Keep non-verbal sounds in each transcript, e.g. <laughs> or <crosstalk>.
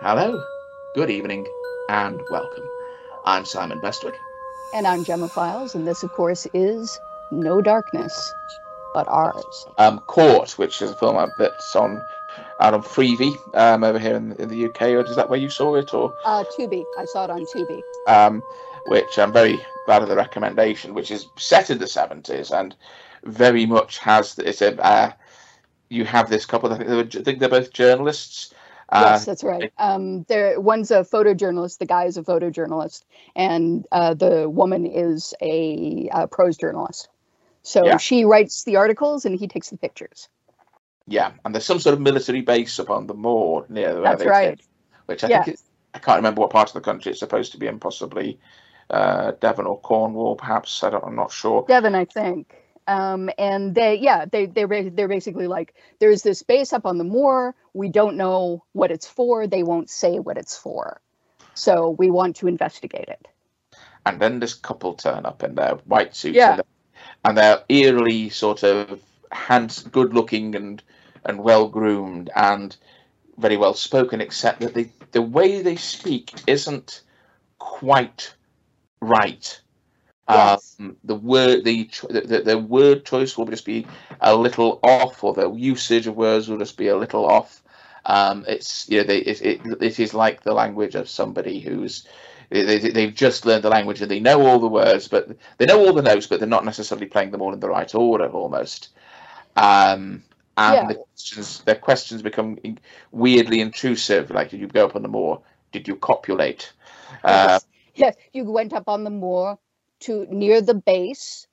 Hello, good evening, and welcome. I'm Simon Bestwick. And I'm Gemma Files, and this, of course, is No Darkness, but ours. Um, Caught, which is a film that's on out on Freevee um, over here in, in the UK, or is that where you saw it? Or Uh, Tubi. I saw it on Tubi. um, which I'm very glad of the recommendation, which is set in the 70s and very much has it's a uh, you have this couple. I think I think they're both journalists. Uh, yes, that's right. Um, there, one's a photojournalist. The guy is a photojournalist, and uh, the woman is a, uh prose journalist. So Yeah. she writes the articles, and he takes the pictures. Yeah, and there's some sort of military base up on the moor near where That's right. which I think is, I can't remember what part of the country it's supposed to be in, possibly uh, Devon or Cornwall, perhaps. I don't, I'm not sure. Devon, I think. Um, and they, yeah, they they're they're basically like there's this base up on the moor. We don't know what it's for. They won't say what it's for. So we want to investigate it. And then this couple turn up in their white suits, Yeah. and, they're, and they're eerily sort of hands, good-looking and and well groomed and very well spoken, except that they, the way they speak isn't quite right. Yes. Um, the word the, the the word choice will just be a little off, or the usage of words will just be a little off. Um, it's you know they, it, it it is like the language of somebody who's they, they- they've just learned the language and they know all the words, but they know all the notes, but they're not necessarily playing them all in the right order almost. Um, and Yeah. the questions their questions become weirdly intrusive. Like, did you go up on the moor? Did you copulate? Uh, Yes, you went up on the moor to near the base,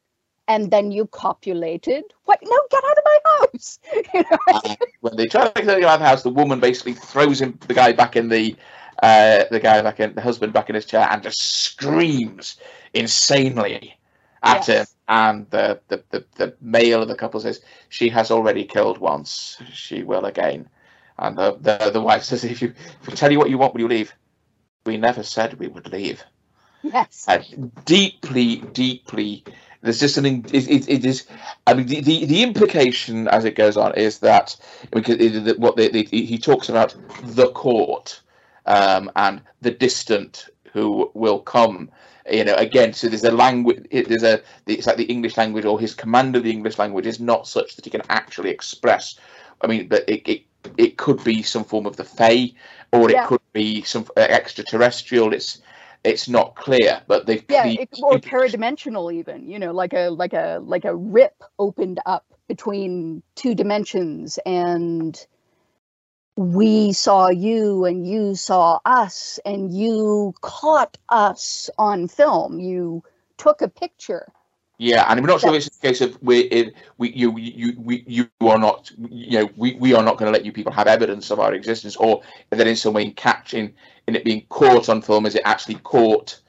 and then you copulated. What? No, get out of my house! <laughs> You know? uh, when they try to get out of the house, the woman basically throws him, the guy back in the, uh, the guy back in the husband back in his chair, and just screams insanely at him. And the, the, the, the male of the couple says, "She has already killed once. She will again." And the the, the wife says, "If you if we tell you what you want, will you leave?" We never said we would leave. Yes. Uh, deeply, deeply. There's just something. It, it, it is. I mean, the, the, the implication as it goes on is that because it, what they, they, he talks about the court um, and the distant who will come. You know, again, so there's a language. There's a. It's like the English language or his command of the English language is not such that he can actually express. I mean, but it it, it could be some form of the Fae, or it Yeah. could be some uh, extraterrestrial. It's it's not clear, but they've Yeah, the- it, or paradimensional, even. You know, like a like a like a rip opened up between two dimensions, and we saw you, and you saw us, and you caught us on film. You took a picture. Yeah, and I'm not sure if it's a case of we, if we you you we you are not you know we, we are not going to let you people have evidence of our existence, or that in some way in catching in it being caught on film is it actually caught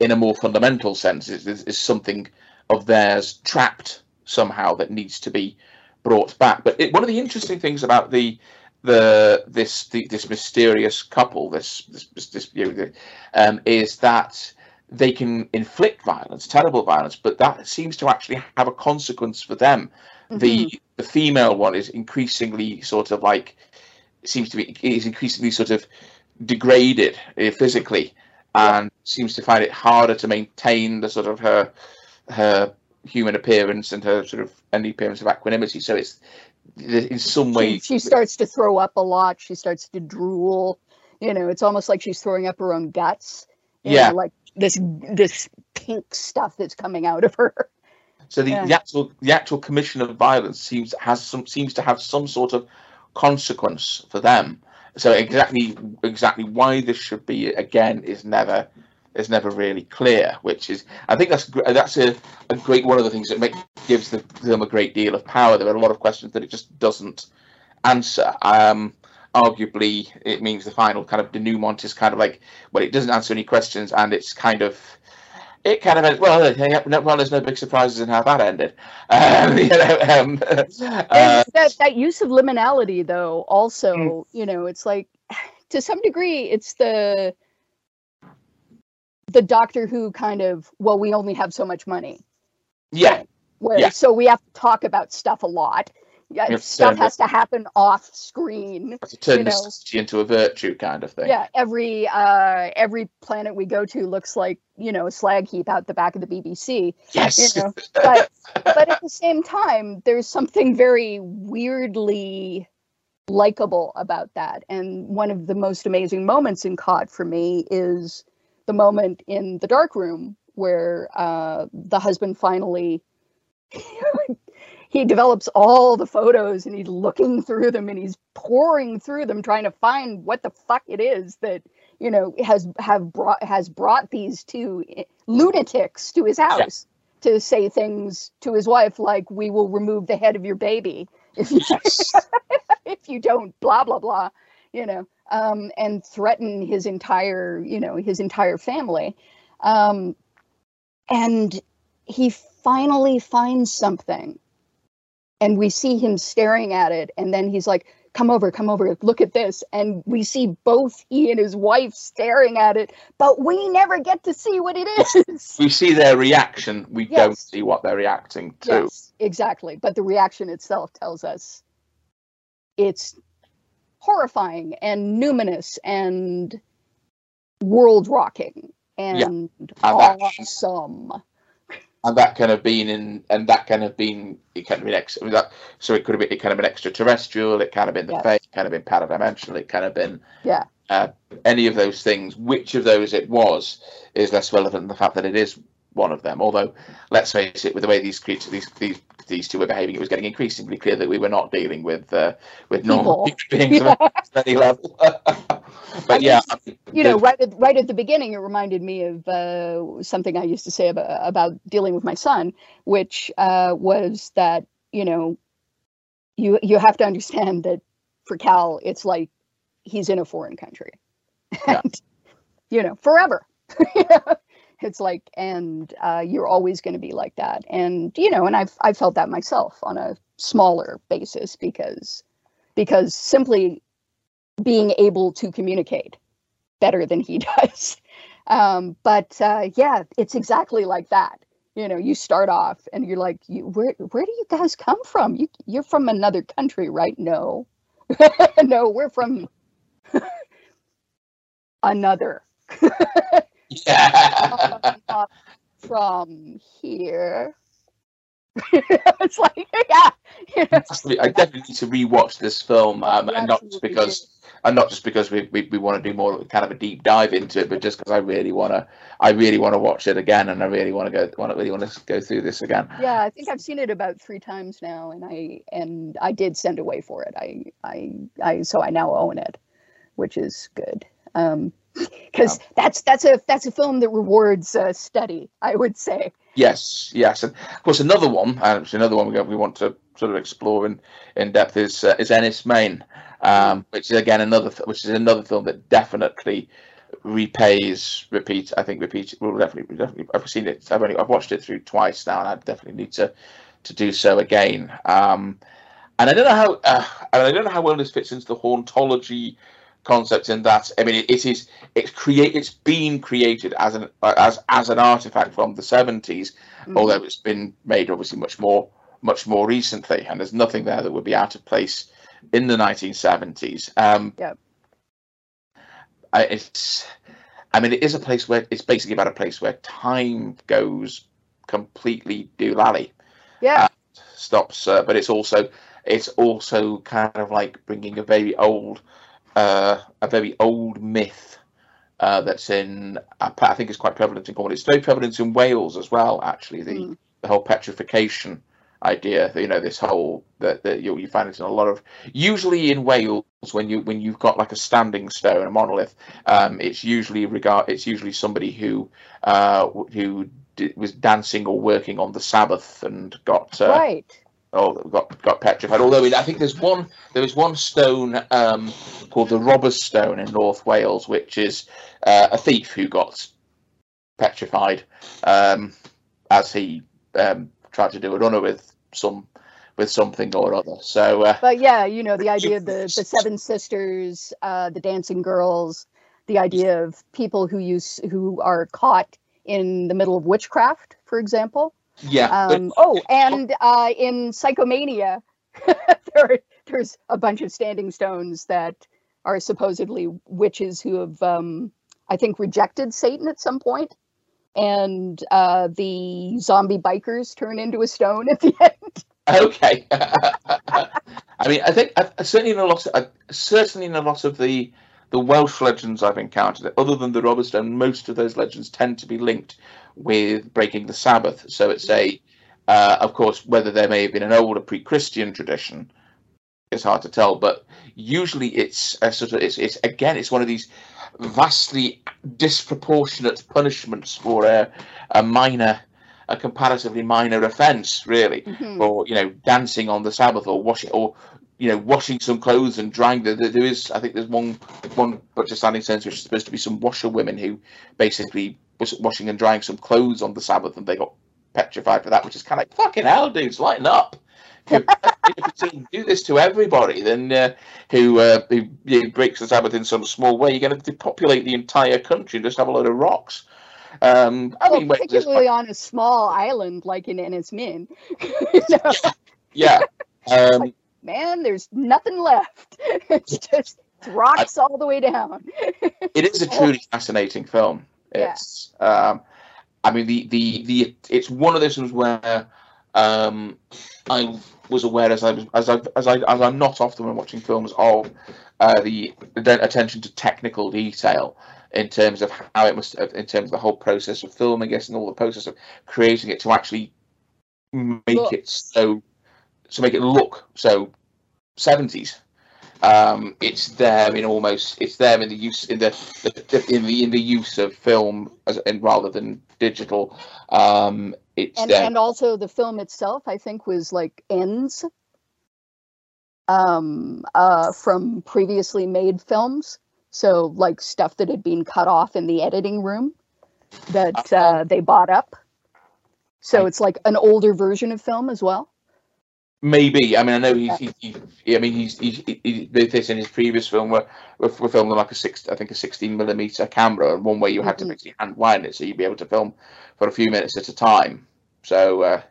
in a more fundamental sense? Is is, is something of theirs trapped somehow that needs to be brought back? But it, one of the interesting things about the the this the, this mysterious couple, this this this, you know, um, is that they can inflict violence, terrible violence, but that seems to actually have a consequence for them. Mhm. The the female one is increasingly sort of like seems to be is increasingly sort of degraded uh, physically, and seems to find it harder to maintain the sort of her her human appearance and her sort of any appearance of equanimity. So it's in some way she starts to throw up a lot. She starts to drool. You know, it's almost like she's throwing up her own guts. you know, Yeah. like this this pink stuff that's coming out of her. So the, Yeah. the actual the actual commission of violence seems has some seems to have some sort of consequence for them. So exactly exactly why this should be again is never is never really clear. Which is I think that's that's a, a great one of the things that make, gives the film a great deal of power. There are a lot of questions that it just doesn't answer. Um, arguably, it means the final kind of denouement is kind of like well, it doesn't answer any questions and it's kind of it kind of ends, well, no, well, there's no big surprises in how that ended. <laughs> Um, you know, um, uh, that that use of liminality though also Mm. you know it's like <sighs> to some degree it's the the doctor who kind of well we only have so much money yeah, where Yeah. so we have to talk about stuff a lot yeah, stuff has to happen off screen. to turn you know. necessity into a virtue kind of thing. Yeah, every uh, every planet we go to looks like you know a slag heap out the back of the BBC. Yes. You know, <laughs> but but at the same time, there's something very weirdly likable about that. And one of the most amazing moments in Caught for me is the moment in the dark room where uh, the husband finally <laughs> he develops all the photos and he's looking through them and he's pouring through them trying to find what the fuck it is that you know has have brought has brought these two lunatics to his house to say things to his wife like we will remove the head of your baby <laughs> if you Yes. <laughs> if you don't blah blah blah you know um, and threaten his entire you know his entire family um, and he finally finds something and we see him staring at it and then he's like come over come over look at this and we see both he and his wife staring at it but we never get to see what it is we see their reaction. We don't see what they're reacting to. Yes, exactly. But the reaction itself tells us it's horrifying and numinous and world rocking and that- awesome. And that kind of been in and that kind of been it kind of been ex that so it could have been it kind of been extraterrestrial it kind of been the Yes. fake kind of been paradimensional it kind of been Yeah. uh, any of those things which of those it was is less relevant than the fact that it is one of them although let's face it with the way these creatures these these these two were behaving it was getting increasingly clear that we were not dealing with uh, with normal People. human beings Yeah. at any level <laughs> but yeah mean, You know, right at right at the beginning, it reminded me of uh, something I used to say about, about dealing with my son, which uh, was that you know, you you have to understand that for Cal, it's like he's in a foreign country, Yeah. and you know, forever. <laughs> it's like, and uh, you're always going to be like that, and you know, and I've I felt that myself on a smaller basis because because simply being able to communicate better than he <laughs> does. Um, but uh, yeah, it's exactly like that. You know, you start off and you're like, you, where where do you guys come from? You you're from another country, right? No, <laughs> no, we're from <laughs> another. Yeah. Not from here. <laughs> it's like, yeah, you know, I definitely need to rewatch this film, um, and not just because, and not just because we, we, we want to do more kind of a deep dive into it, but just because I really want to, I really want to watch it again, and I really want to go, want to really want to go through this again. yeah. I think I've seen it about three times now, and I and I did send away for it. I I I so I now own it, which is good. Um, because that's that's a that's a film that rewards uh, study. I would say. Yes, yes, and of course another one, which another one we, we want to sort of explore in, in depth is uh, is Enys Men, um, which is again another which is another film that definitely repays repeat. I think repeat. will definitely, definitely. I've seen it. I've only I've watched it through twice now, and I definitely need to to do so again. Um, and I don't know how uh, and I don't know how well this fits into the hauntology concept in that I mean it, it is it's create it's been created as an as as an artifact from the 70s Mhm. although it's been made obviously much more much more recently and there's nothing there that would be out of place in the 1970s um Yep. I, it's i mean it is a place where it's basically about a place where time goes completely doolally yeah. stops uh, but it's also it's also kind of like bringing a very old uh, a very old myth uh, that's in I I think it's quite prevalent in Cornwall. It's very prevalent in Wales as well. Actually, the Mm. the whole petrification idea. You know, this whole that, that you you find it in a lot of usually in Wales when you when you've got like a standing stone, a monolith. Um, it's usually regard it's usually somebody who uh, who was dancing or working on the Sabbath and got uh, right. Oh got got petrified. Although I think there's one there is one stone um, called the Robber's Stone in North Wales, which is uh, a thief who got petrified um, as he um, tried to do a runner with some with something or other. So uh, But yeah, you know, the idea of the, <laughs> the seven sisters, uh, the dancing girls, the idea of people who use who are caught in the middle of witchcraft, for example. Yeah, but- Um, oh, and uh, in Psychomania, <laughs> there, there's a bunch of standing stones that are supposedly witches who have, um, I think, rejected Satan at some point, and uh, the zombie bikers turn into a stone <laughs> at the end. Okay. <laughs> I mean, I think certainly in a lot, of, certainly in a lot of the the Welsh legends I've encountered, other than the robber stone, most of those legends tend to be linked with breaking the Sabbath. So it's a, uh, of course, whether there may have been an older pre-Christian tradition, it's hard to tell. But usually, it's a sort of it's, it's again, it's one of these vastly disproportionate punishments for a, a minor a comparatively minor offence, really, Mhm. or you know, dancing on the Sabbath or washing or you know, washing some clothes and drying. There, there is, I think, there's one one bunch of standing stones which is supposed to be some washerwomen who basically was washing and drying some clothes on the Sabbath, and they got petrified for that, which is kind of like fucking hell, dudes, lighten up. <laughs> If you- do this to everybody, then uh, who, uh, who breaks the Sabbath in some small way, you're going to depopulate the entire country and just have a load of rocks. Um, I Well, mean, particularly on a small island like in Enys Men. <laughs> Yeah. <laughs> Um, man, there's nothing left. It's just rocks all the way down. it is a truly fascinating film. Yeah. It's, um, I mean, the, the, the, it's one of those ones where um, I was aware as I was, as I, as I, as I'm not often when watching films of uh, the the attention to technical detail in terms of how it must, in terms of the whole process of filming it and all the process of creating it to actually make Look. it so, to make it look so 70s um, it's there in almost it's there in the use in the, in the in the use of film as and rather than digital. Um it's and there and also the film itself i think was like ends um uh from previously made films. So like stuff that had been cut off in the editing room that uh, they bought up. So it's like an older version of film as well maybe. I mean i know he's he, he, he- i mean he's he, he, he did this in his previous film where we're, we're filming like a six i think a 16 millimeter camera and one way you had to Mhm. basically hand wind it so you'd be able to film for a few minutes at a time. So uh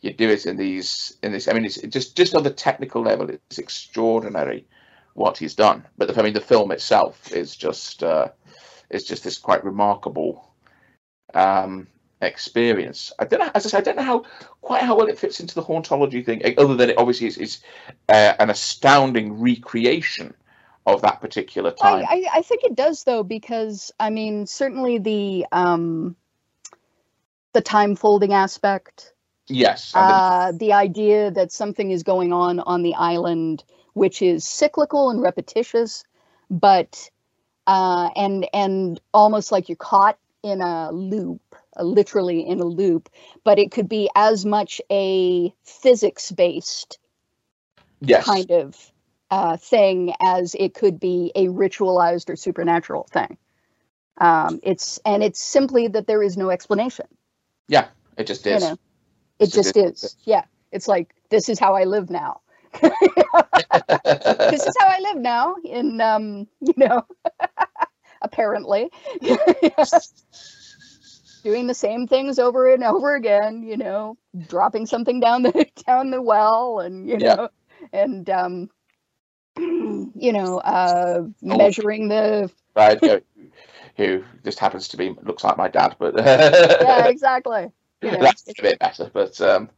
you do it in these in this i mean it's just just on the technical level it's extraordinary what he's done. But the, i mean the film itself is just uh is just this quite remarkable um experience. I don't know as i said i don't know how quite how well it fits into the hauntology thing eh, other than it obviously is, is uh, an astounding recreation of that particular time I, I, I think it does though because I mean certainly the um, the time folding aspect, yes uh, the idea that something is going on on the island which is cyclical and repetitious, but uh, and and almost like you're caught in a loop, literally in a loop. But it could be as much a physics based yes kind of uh, thing as it could be a ritualized or supernatural thing. Um, it's and it's simply that there is no explanation. Yeah, it just You is know, it just is. Yeah, it's like this is how I live now. <laughs> this is how I live now. In um, you know, <laughs> apparently, <laughs> doing the same things over and over again. You know, dropping something down the <laughs> down the well, and you Yeah. know, and um, <clears throat> you know, uh, measuring the right who, who just happens to be looks like my dad but <laughs> yeah, exactly. You know, that's a bit better but um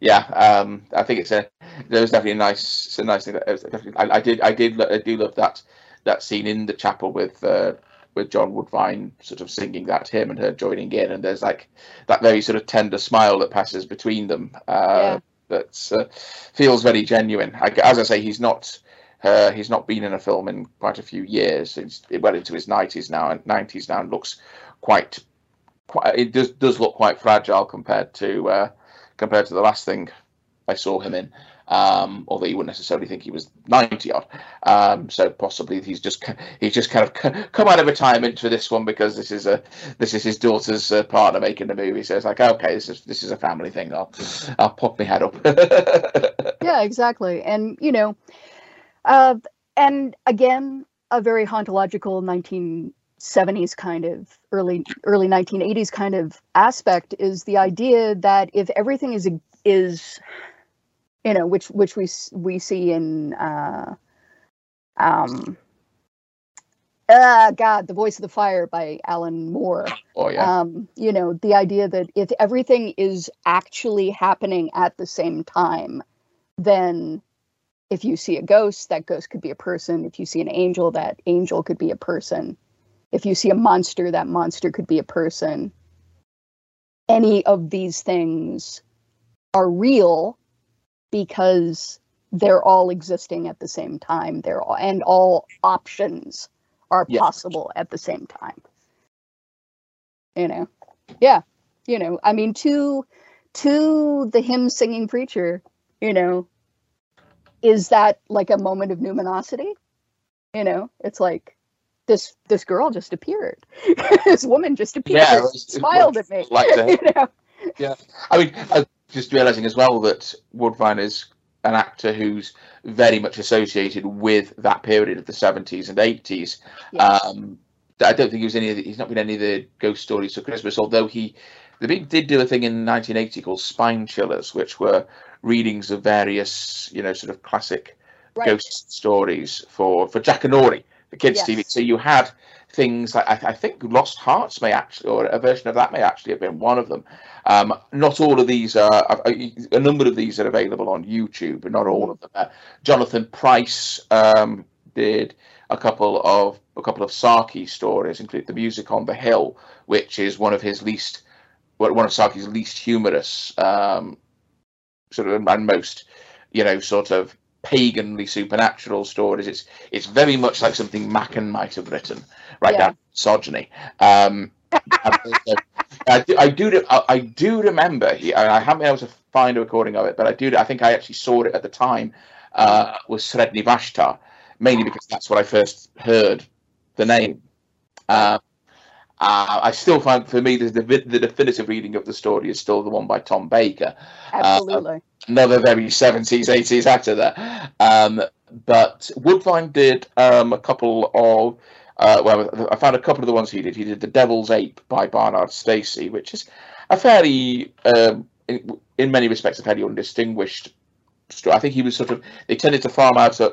yeah um i think it's a there was definitely a nice it's a nice thing that definitely, I, I did i did i do love that that scene in the chapel with uh with john woodvine sort of singing that hymn and her joining in and there's like that very sort of tender smile that passes between them uh Yeah. that uh, feels very genuine I, as i say he's not uh, he's not been in a film in quite a few years. He's well into his nineties now, and nineties now, and looks quite, quite. It does does look quite fragile compared to uh, compared to the last thing I saw him in. Um, although you wouldn't necessarily think he was ninety odd. Um, so possibly he's just he's just kind of come out of retirement for this one because this is a this is his daughter's uh, partner making the movie. So it's like okay, this is this is a family thing. I'll I'll pop my head up. <laughs> yeah exactly and you know uh, and again a very hauntological 1970s kind of early early 1980s kind of aspect is the idea that if everything is is you know, which which we we see in uh, um, ah, God, the Voice of the Fire by Alan Moore. Oh yeah. Um, you know, the idea that if everything is actually happening at the same time, then if you see a ghost, that ghost could be a person. If you see an angel, that angel could be a person. If you see a monster, that monster could be a person. Any of these things are real because they're all existing at the same time. They're all, and all options are Yeah. possible at the same time. You know, yeah, you know. I mean, to to the hymn singing preacher, you know, is that like a moment of numinosity? You know, it's like this this girl just appeared, <laughs> this woman just appeared, Yeah, was- smiled was at me. like that. <laughs> you know, I mean, I'm just realizing as well that Woodvine is an actor who's very much associated with that period of the 70s and 80s. Yes. Um, I don't think he was any. Of the, he's not been any of the ghost stories for Christmas, although he the big did do a thing in 1980 called Spine Chillers, which were readings of various, you know, sort of classic right. ghost stories for for Jackanory, the kids' Yes. TV. So you had things like I, I think Lost Hearts may actually, or a version of that may actually have been one of them. Um, not all of these are. A, number of these are available on YouTube, but not all of them. Uh, Jonathan Pryce um, did a couple of a couple of Saki stories, including the Music on the Hill, which is one of his least, one of Saki's least humorous, um, sort of and most, you know, sort of paganly supernatural stories. It's it's very much like something Machen might have written, right Yeah. down misogyny. Um, uh, I do, I do, I, do remember. He, I haven't been able to find a recording of it, but I do. I think I actually saw it at the time. Uh, was Sredni Vashtar, mainly because that's what I first heard the name. Um, uh, I still find, for me, the, the the definitive reading of the story is still the one by Tom Baker. Absolutely. another very 70s 80s actor there. Um, but woodvine did um, a couple of uh, well i found a couple of the ones he did. He did the devil's ape by barnard stacy which is a fairly um, in, in many respects a fairly undistinguished i think he was sort of they tended to farm out a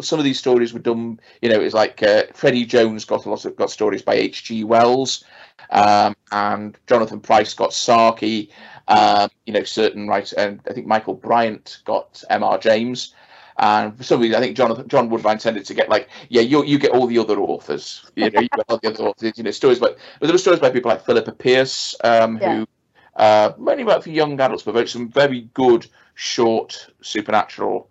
some of these stories were done you know it's like uh, freddie jones got a lot of got stories by hg wells um, and jonathan pryce got saki um, you know, certain rights, and I think Michael Bryant got M.R. James, and for some reason, I think Jonathan John Woodvine tended to get like, yeah, you you get all the other authors, you know, you get all the other authors, you know, stories, but but there were stories by people like Philippa Pearce, um, Yeah. who uh, mainly wrote for young adults, but wrote some very good short supernatural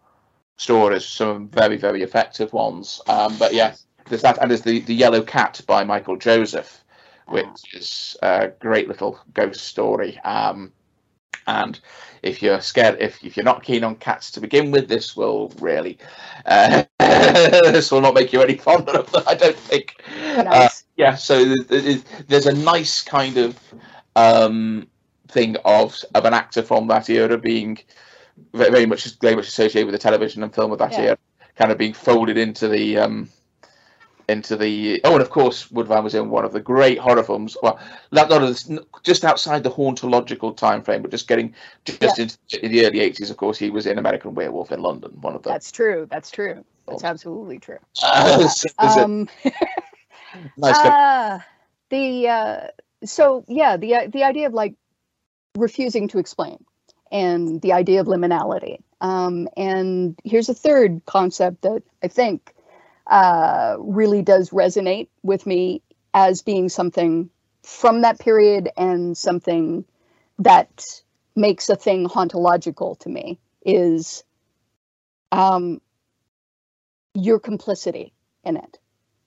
stories, some very very effective ones. Um, but yeah, there's that, and there's the the Yellow Cat by Michael Joseph, which is a great little ghost story. Um, and if you're scared, if, if you're not keen on cats to begin with, this will really, uh, <laughs> this will not make you any fonder of them. I don't think. Uh, yeah, so th- th- there's a nice kind of um, thing of of an actor from that era being very much very much associated with the television and film of that Yeah. era, kind of being folded into the um, into the oh, and of course Woodvine was in one of the great horror films. Well, not, not just outside the hauntological time frame, but just getting just into in the early eighties. Of course, he was in American Werewolf in London, one of the. That's true. That's true. That's films. absolutely true. <laughs> Uh, Um, <laughs> nice uh, the uh, so yeah, the the idea of like refusing to explain, and the idea of liminality. Um, and here's a third concept that I think uh, really does resonate with me as being something from that period and something that makes a thing hauntological to me is um, your complicity in it.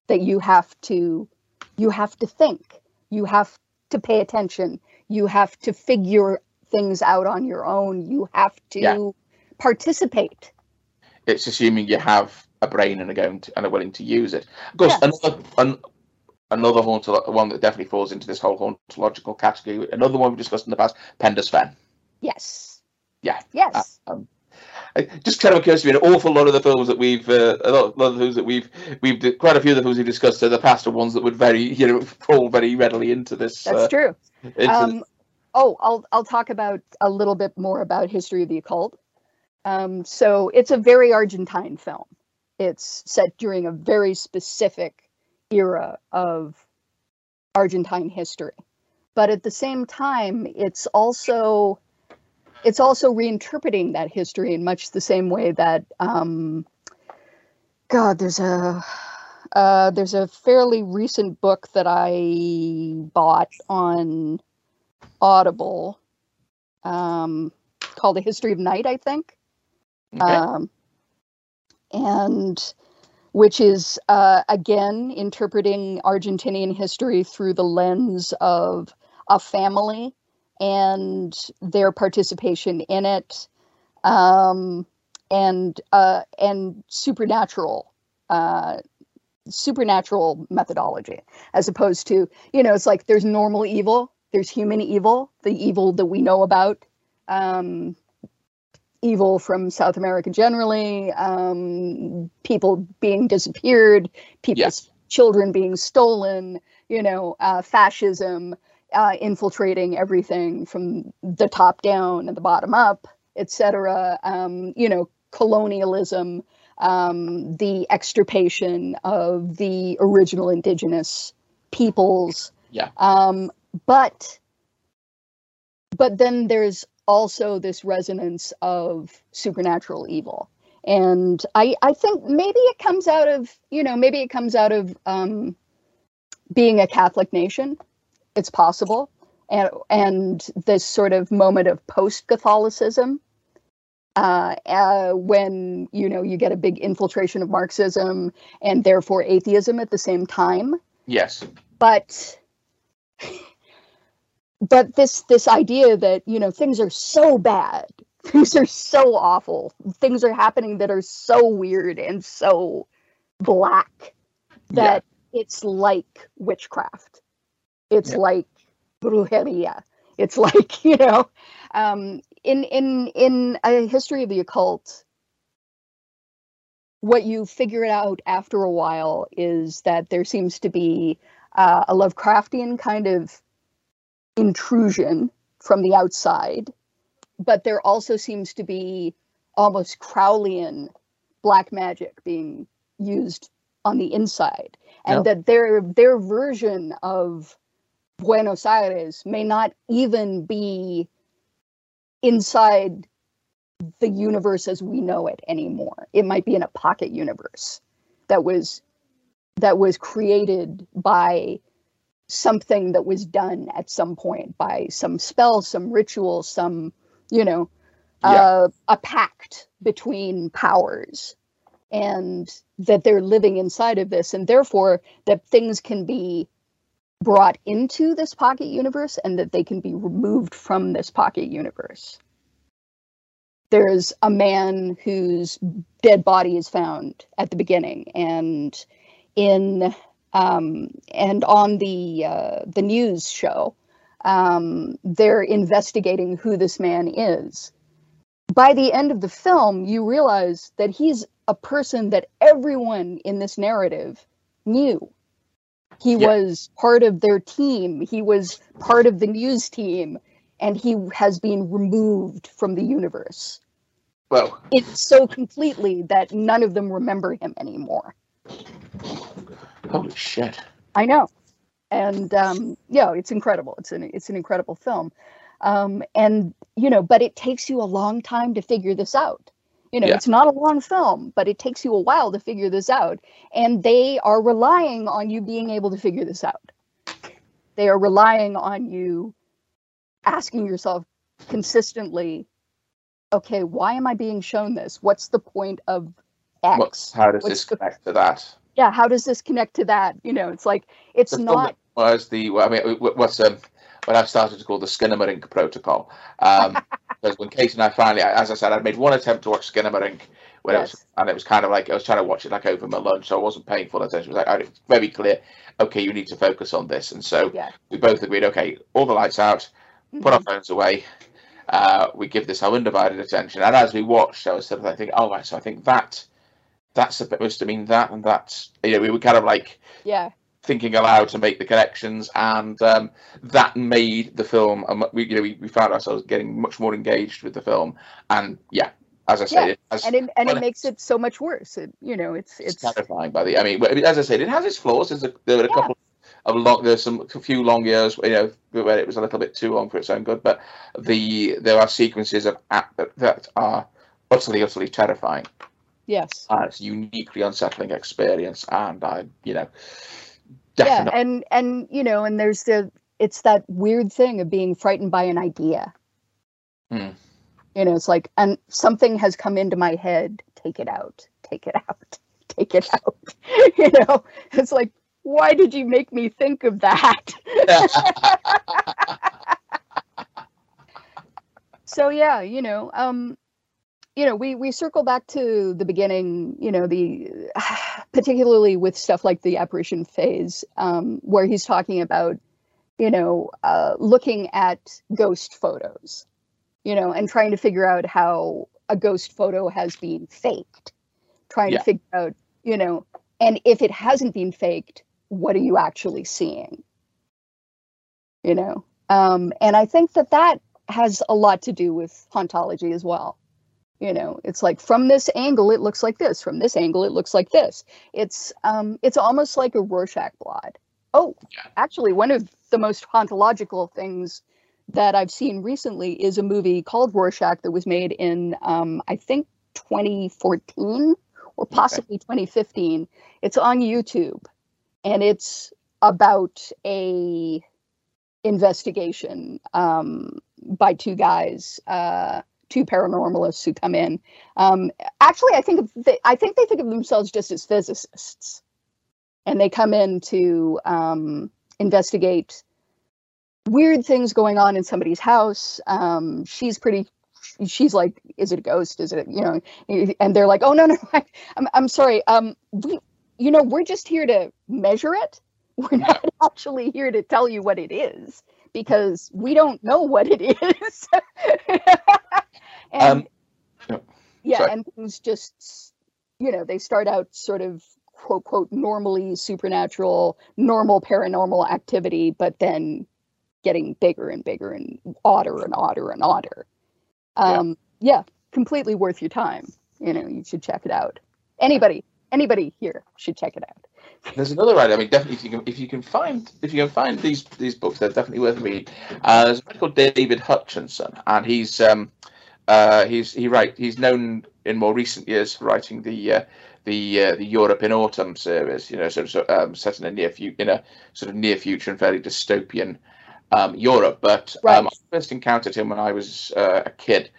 That you have to you have to think. You have to pay attention. You have to figure things out on your own you have to Yeah. participate it's assuming you have a brain and are going to, and are willing to use it. Of course, Yes. another an, another hauntolo- one that definitely falls into this whole hauntological category. Another one we discussed in the past, Penda's Fen. yes Yeah. yes Um, it just kind of occurs to me an awful lot of the films that we've uh, a lot, lot of the films that we've we've quite a few of the films we've discussed in the past are ones that would very you know <laughs> fall very readily into this. that's uh, true into um, oh i'll i'll talk about a little bit more about history of the occult Um, so it's a very Argentine film. It's set during a very specific era of Argentine history. But at the same time, it's also it's also reinterpreting that history in much the same way that um, God, there's a uh, there's a fairly recent book that I bought on Audible um, called A History of Night, I think. Okay. Um, and which is uh, again interpreting Argentinian history through the lens of a family and their participation in it, um, and uh, and supernatural uh, supernatural methodology, as opposed to you know it's like there's normal evil, there's human evil, the evil that we know about. Um, evil from South America generally, um, people being disappeared, people's children being stolen, you know, uh, fascism uh, infiltrating everything from the top down and the bottom up, etc. Um, you know, colonialism, um, the extirpation of the original indigenous peoples. Yeah. Um, but but then there's also this resonance of supernatural evil. And i i think maybe it comes out of you know maybe it comes out of um being a catholic nation. It's possible. And and this sort of moment of post catholicism uh, uh, when you know you get a big infiltration of marxism and therefore atheism at the same time. Yes. but but this this idea that you know things are so bad <laughs> things are so awful things are happening that are so weird and so black that it's like witchcraft. It's Yeah. like brujeria. It's <laughs> like you know um in in in a history of the occult what you figure out after a while is that there seems to be uh, a Lovecraftian kind of intrusion from the outside, but there also seems to be almost Crowleyan black magic being used on the inside, and that their their version of Buenos Aires may not even be inside the universe as we know it anymore. It might be in a pocket universe that was that was created by something that was done at some point by some spell, some ritual, some you know, Yeah. uh, a pact between powers, and that they're living inside of this, and therefore that things can be brought into this pocket universe and that they can be removed from this pocket universe there's a man whose dead body is found at the beginning and in um, and on the uh, the news show um, they're investigating who this man is. By the end of the film you realize that he's a person that everyone in this narrative knew. He Yeah. was part of their team. He was part of the news team and he has been removed from the universe. Well, it's so completely that none of them remember him anymore. Holy shit. I know, and um, yeah, it's incredible. It's an it's an incredible film, um, and you know, but it takes you a long time to figure this out. You know, Yeah. it's not a long film, but it takes you a while to figure this out, and they are relying on you being able to figure this out. They are relying on you asking yourself consistently, okay, why am I being shown this? What's the point of X? How does What's this the- connect to that? yeah how does this connect to that you know it's like it's The not was the well, I mean what's um what I've started to call the Skinamarink protocol. Um, <laughs> because when Kate and I finally, as I said, I'd made one attempt to watch Skinamarink when it was, and it was kind of like I was trying to watch it like over my lunch, so I wasn't paying full attention. It was like it's very clear. Okay, you need to focus on this, and so Yeah. we both agreed. Okay, all the lights out, put our phones away. Uh, we give this our undivided attention, and as we watched, I was sort of like thinking, oh right, so I think that that's supposed to mean that, and that's you know we were kind of like yeah thinking aloud to make the connections, and um, that made the film. Um, we you know we, we found ourselves getting much more engaged with the film, and yeah, as I said, Yeah, has, and it and well, it makes it so much worse. It, you know, it's it's it's terrifying. By the, I mean, as I said, it has its flaws. There's a, there were a Yeah. couple of long, there's some a few long years, you know, where it was a little bit too long for its own good. But the there are sequences of that, that are utterly, utterly terrifying. Yes. And it's a uniquely unsettling experience, and I, you know, definitely. Yeah, and and you know, and there's the it's that weird thing of being frightened by an idea. Hmm. You know, it's like and something has come into my head. Take it out. Take it out. <laughs> Take it out. <laughs> you know, it's like why did you make me think of that? <laughs> so yeah you know um you know we we circle back to the beginning you know the <sighs> particularly with stuff like the apparition phase um where he's talking about you know uh looking at ghost photos you know and trying to figure out how a ghost photo has been faked trying Yeah. to figure out you know and if it hasn't been faked what are you actually seeing you know um and i think that that has a lot to do with hauntology as well you know it's like from this angle it looks like this. From this angle it looks like this. It's um it's almost like a rorschach blot. Oh Yeah. actually one of the most ontological things that i've seen recently is a movie called rorschach that was made in um i think 2014 or possibly 2015 it's on youtube and it's about a investigation um, by two guys, uh, two paranormalists who come in. Um, actually, I think of they, I think they think of themselves just as physicists, and they come in to um, investigate weird things going on in somebody's house. Um, she's pretty. She's like, "Is it a ghost? Is it you know?" And they're like, "Oh no, no, <laughs> I, I'm I'm sorry. Um, we, you know, we're just here to measure it. We're not <laughs> actually here to tell you what it is because we don't know what it <laughs> is. And Um, yeah, sorry. and things just, you know, they start out sort of quote, quote, normally supernatural, normal paranormal activity, but then getting bigger and bigger and odder and odder and odder. Yeah. Um, yeah, completely worth your time. You know, you should check it out. Anybody, anybody here should check it out. <laughs> There's another writer. I mean, definitely, if you can, if you can find, if you can find these these books, they're definitely worth reading. Uh, there's a man called David Hutchinson, and he's um, uh, he's he write he's known in more recent years for writing the uh, the uh, the Europe in Autumn series. You know, sort of so- um, set in a near future, in a sort of near future and fairly dystopian um, Europe. But Right. um, I first encountered him when I was uh, a kid.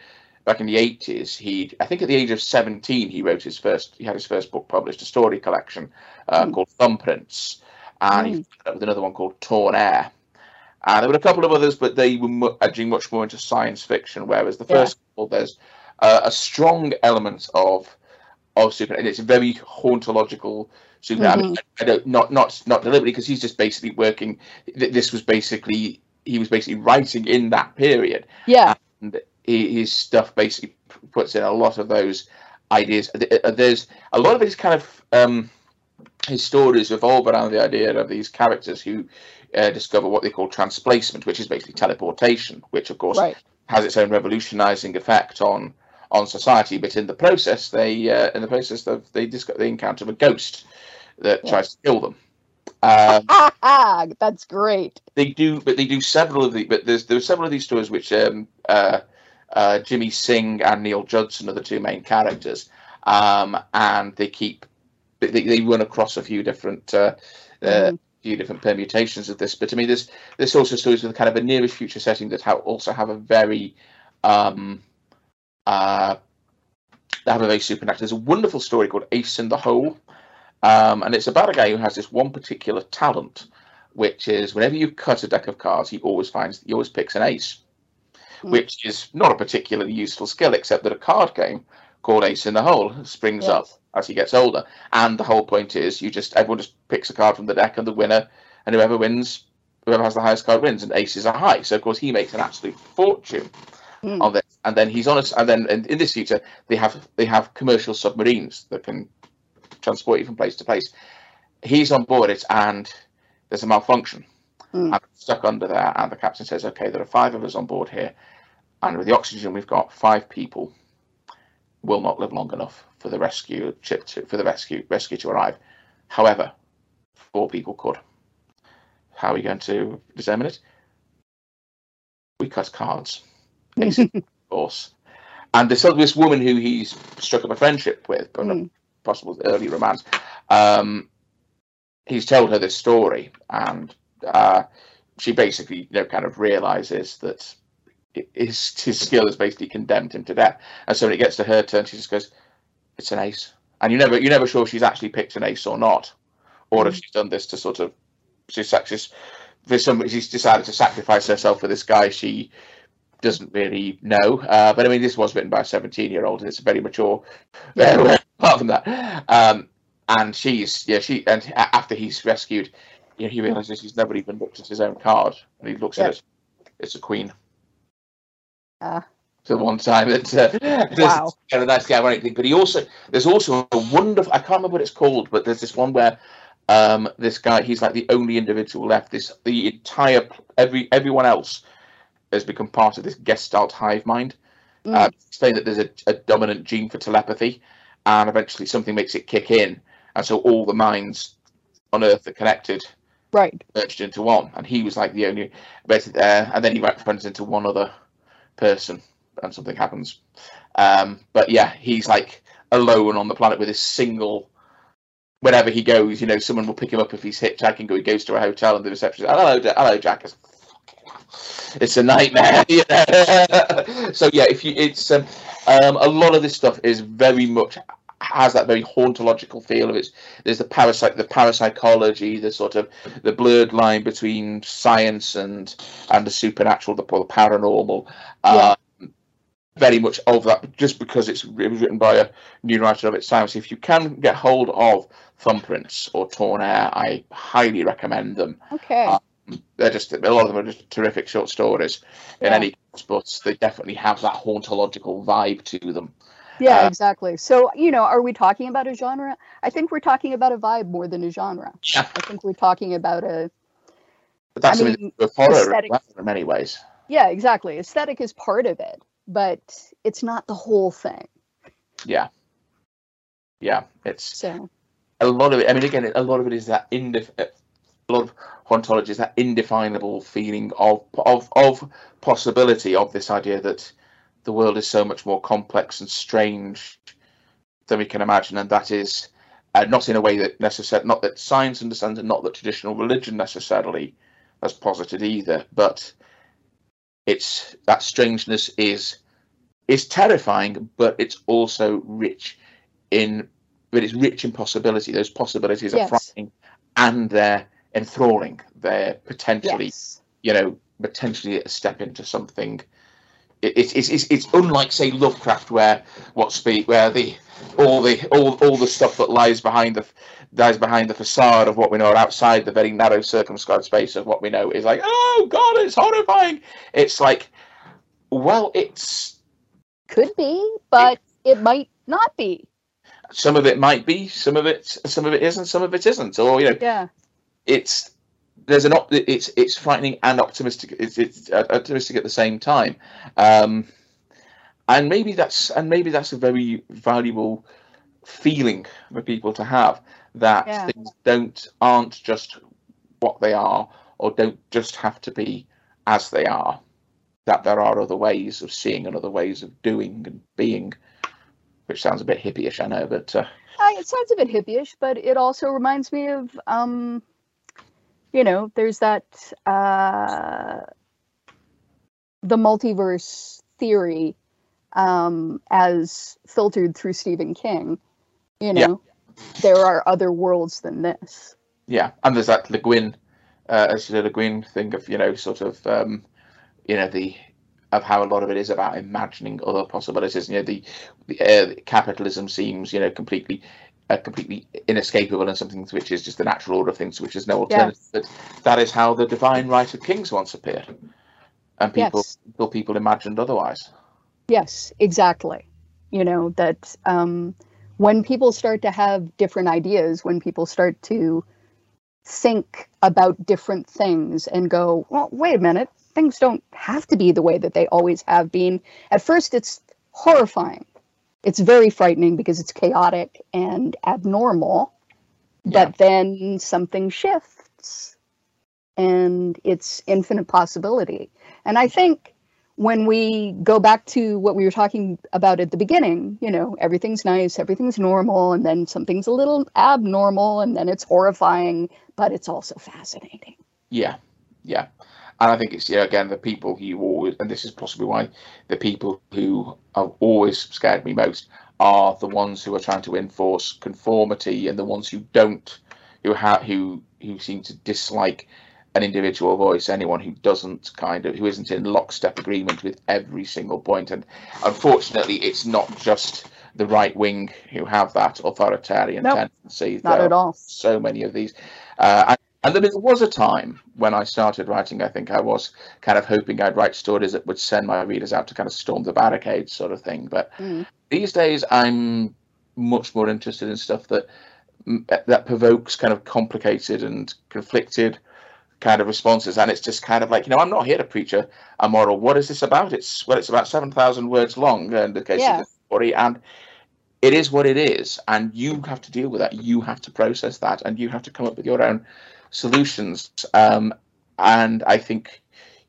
Back in the eighties, he I think at the age of seventeen he wrote his first he had his first book published, a story collection uh, Hmm. called Thumbprints, and he Mm. followed up with another one called Torn Air. And there were a couple of others, but they were mu- edging much more into science fiction. Whereas the Yeah. first couple, there's uh, a strong element of of super, and it's a very hauntological super. I, mean, I don't not not not deliberately because he's just basically working. th- This was basically he was basically writing in that period Yeah, he- his stuff basically puts in a lot of those ideas. Uh, There's a lot of his kind of um, his stories revolve around the idea of these characters who uh, discover what they call transplacement, which is basically teleportation, which of course right. has its own revolutionizing effect on on society. But in the process, they uh, in the process of they discover they encounter a ghost that Yeah. tries to kill them. Um, <laughs> that's great. they do, but they do several of the. But there's there are several of these stories which um, uh, uh, Jimmy Singh and Neil Judson are the two main characters, um, and they keep they, they run across a few different uh, uh, Mhm. Few different permutations of this. But to me, this this also stories with kind of a nearest future setting that have, also have a very um, uh, they have a very supernatural. There's a wonderful story called Ace in the Hole, um, and it's about a guy who has this one particular talent, which is whenever you cut a deck of cards, he always finds he always picks an ace, Hmm. which is not a particularly useful skill, except that a card game called Ace in the Hole springs up as he gets older. And the whole point is you just everyone just picks a card from the deck, and the winner, and whoever wins, whoever has the highest card wins, and aces are high. So of course he makes an absolute fortune Hmm. on this. And then he's honest. And then in, in this future they have they have commercial submarines that can transport you from place to place. He's on board it, and there's a malfunction. Hmm. I'm stuck under there, and the captain says, "Okay, there are five of us on board here, and with the oxygen we've got, five people. Will not live long enough for the rescue ship to, for the rescue rescue to arrive. However, four people could. How are we going to determine it? We cut cards, basically, <laughs> of course. And this this woman who he's struck up a friendship with, but Mm. possible early romance, um, he's told her this story, and uh, she basically, you know, kind of realizes that his his skill has basically condemned him to death. And so when it gets to her turn, she just goes, "It's an ace," and you never you're never sure if she's actually picked an ace or not, or if Mm. she's done this to sort of she's she's there's some she's decided to sacrifice herself for this guy she doesn't really know. Uh, but I mean, this was written by a 17 year old, and it's very mature. Yeah. <laughs> apart from that, um, and she's yeah she and after he's rescued, you know, he realizes he's never even looked at his own card, and he looks Yeah. at it. It's a queen. So one time that uh, <laughs> Wow. kind of nice ironic thing, but he also there's also a wonderful I can't remember what it's called, but there's this one where um, this guy he's like the only individual left. This the entire every everyone else has become part of this Gestalt hive mind. Mm. Uh, saying that there's a, a dominant gene for telepathy, and eventually something makes it kick in, and so all the minds on Earth are connected Right. merged into one, and he was like the only. But uh, and then he runs into one other person, and something happens. Um, but yeah, he's like alone on the planet with his single. Wherever he goes, you know, someone will pick him up if he's hitchhiking, or he goes to a hotel, and the receptionist, hello, hello, Jack. It's, it's a nightmare. <laughs> <laughs> so yeah, if you, it's um, um, a lot of this stuff is very much has that very hauntological feel of it. There's the parasite, the parapsychology, the sort of the blurred line between science and and the supernatural, the, the paranormal. Yeah. Um, very much of that, just because it's it was written by a new writer of its time. So if you can get hold of Thumbprints or Torn Air, I highly recommend them. Okay. Uh, They're just a lot of them are just terrific short stories in Yeah. any case, but they definitely have that hauntological vibe to them. Yeah, uh, exactly. So, you know, are we talking about a genre? I think we're talking about a vibe more than a genre. Yeah. I think we're talking about a But that's I mean, with horror aesthetic- in many ways. yeah, exactly. Aesthetic is part of it, but it's not the whole thing. Yeah. Yeah, it's So, a lot of it. I mean, again, a lot of it is that indef- a lot of hauntology is that indefinable feeling of of of possibility of this idea that the world is so much more complex and strange than we can imagine, and that is uh, not in a way that necessarily not that science understands, and not that traditional religion necessarily has posited either, but it's that strangeness is is terrifying, but it's also rich in but it's rich in possibility. Those possibilities are Yes. frightening and they're enthralling. They're potentially, yes. you know, potentially a step into something. It, it's, it's, it's, it's unlike, say, Lovecraft, where what speak, where the all the all, all the stuff that lies behind the lies behind the facade of what we know, outside the very narrow circumscribed space of what we know, is like, oh god, it's horrifying. It's like, well, it's Could be, but it might not be. some of it might be, some of it, some of it isn't, some of it isn't, or you know, Yeah. it's there's an op- it's it's frightening and optimistic. It's it's uh, optimistic at the same time, um, and maybe that's and maybe that's a very valuable feeling for people to have that Yeah. things don't aren't just what they are or don't just have to be as they are. That there are other ways of seeing and other ways of doing and being, which sounds a bit hippie-ish, I know, but uh, Uh, it sounds a bit hippie-ish, but it also reminds me of, um, you know, there's that uh, the multiverse theory um, as filtered through Stephen King. You Yeah. know, there are other worlds than this. yeah, and there's that Le Guin, uh, as you know, Le Guin thing of you know, sort of, um, you know, the of how a lot of it is about imagining other possibilities. You know, the, the uh, capitalism seems you know completely. Uh, completely inescapable and something which is just the natural order of things, which is no alternative. But that is how the divine right of kings once appeared, and people Yes. people, people imagined otherwise. Yes, exactly. You know, that um, when people start to have different ideas, when people start to think about different things and go, well, wait a minute, things don't have to be the way that they always have been. At first, it's horrifying. It's very frightening because it's chaotic and abnormal. Yeah. But then something shifts and it's infinite possibility. And I think when we go back to what we were talking about at the beginning, you know, everything's nice, everything's normal, and then something's a little abnormal, and then it's horrifying, but it's also fascinating. Yeah, yeah. And I think it's yeah again the people who always and this is possibly why the people who have always scared me most are the ones who are trying to enforce conformity and the ones who don't who have who who seem to dislike an individual voice anyone who doesn't kind of who isn't in lockstep agreement with every single point and unfortunately it's not just the right wing who have that authoritarian Nope, tendency Not There at all. so many of these. Uh, and, and then there was a time when I started writing, I think I was kind of hoping I'd write stories that would send my readers out to kind of storm the barricades, sort of thing. But Mm. these days, I'm much more interested in stuff that that provokes kind of complicated and conflicted kind of responses and it's just kind of like you know i'm not here to preach a, a moral what is this about it's well it's about 7000 words long in the case Yeah. of the story and it is what it is and you have to deal with that you have to process that and you have to come up with your own solutions um, and i think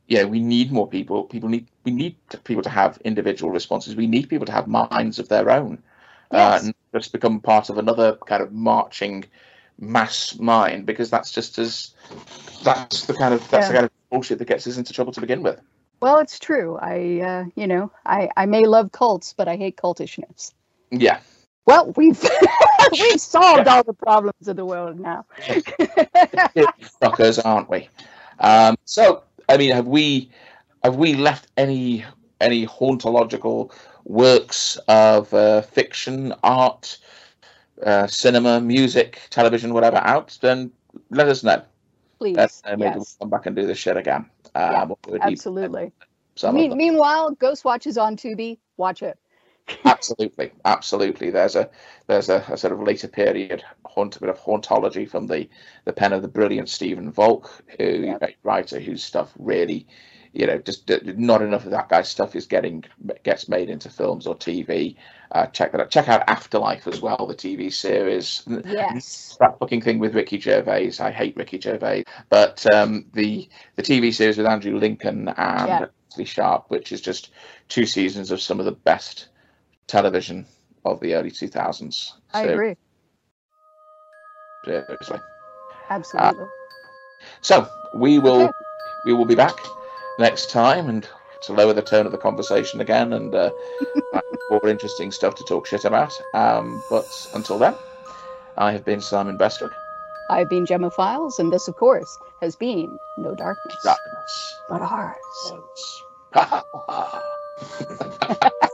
yeah we need more people people need we need people to have individual responses we need people to have minds of their own uh, Yes. and just become part of another kind of marching mass mind because that's just as that's the kind of that's the kind of bullshit that gets us into trouble to begin with Well, it's true. I, uh, you know, I, I may love cults, but I hate cultishness. yeah Well, we've <laughs> we've solved all the problems of the world now. <laughs> fuckers aren't we um, so i mean have we have we left any any hauntological works of uh, fiction art uh, cinema music television whatever out then let us know Please, know. maybe we'll come back and do this shit again um, Yeah, do absolutely. some of Me- them. meanwhile, Ghostwatch is on Tubi. Watch it. Absolutely absolutely there's a there's a, a sort of later period haunt a bit of hauntology from the the pen of the brilliant stephen volk who Yeah. a writer whose stuff really you know just not enough of that guy's stuff is getting gets made into films or tv uh, check that out check out afterlife as well the tv series Yes. that fucking thing with Ricky Gervais. I hate Ricky Gervais, but um, the the TV series with Andrew Lincoln and Yeah. Lesley Sharp, which is just two seasons of some of the best television of the early 2000s. I agree. seriously. Absolutely. So we will Okay. we will be back next time and to lower the tone of the conversation again and uh, <laughs> more interesting stuff to talk shit about. Um, but until then, I have been Simon Bestwick. I've been Gemma Files, and this, of course, has been No Darkness, Darkness. but ours. <laughs> Ha ha ha. <laughs>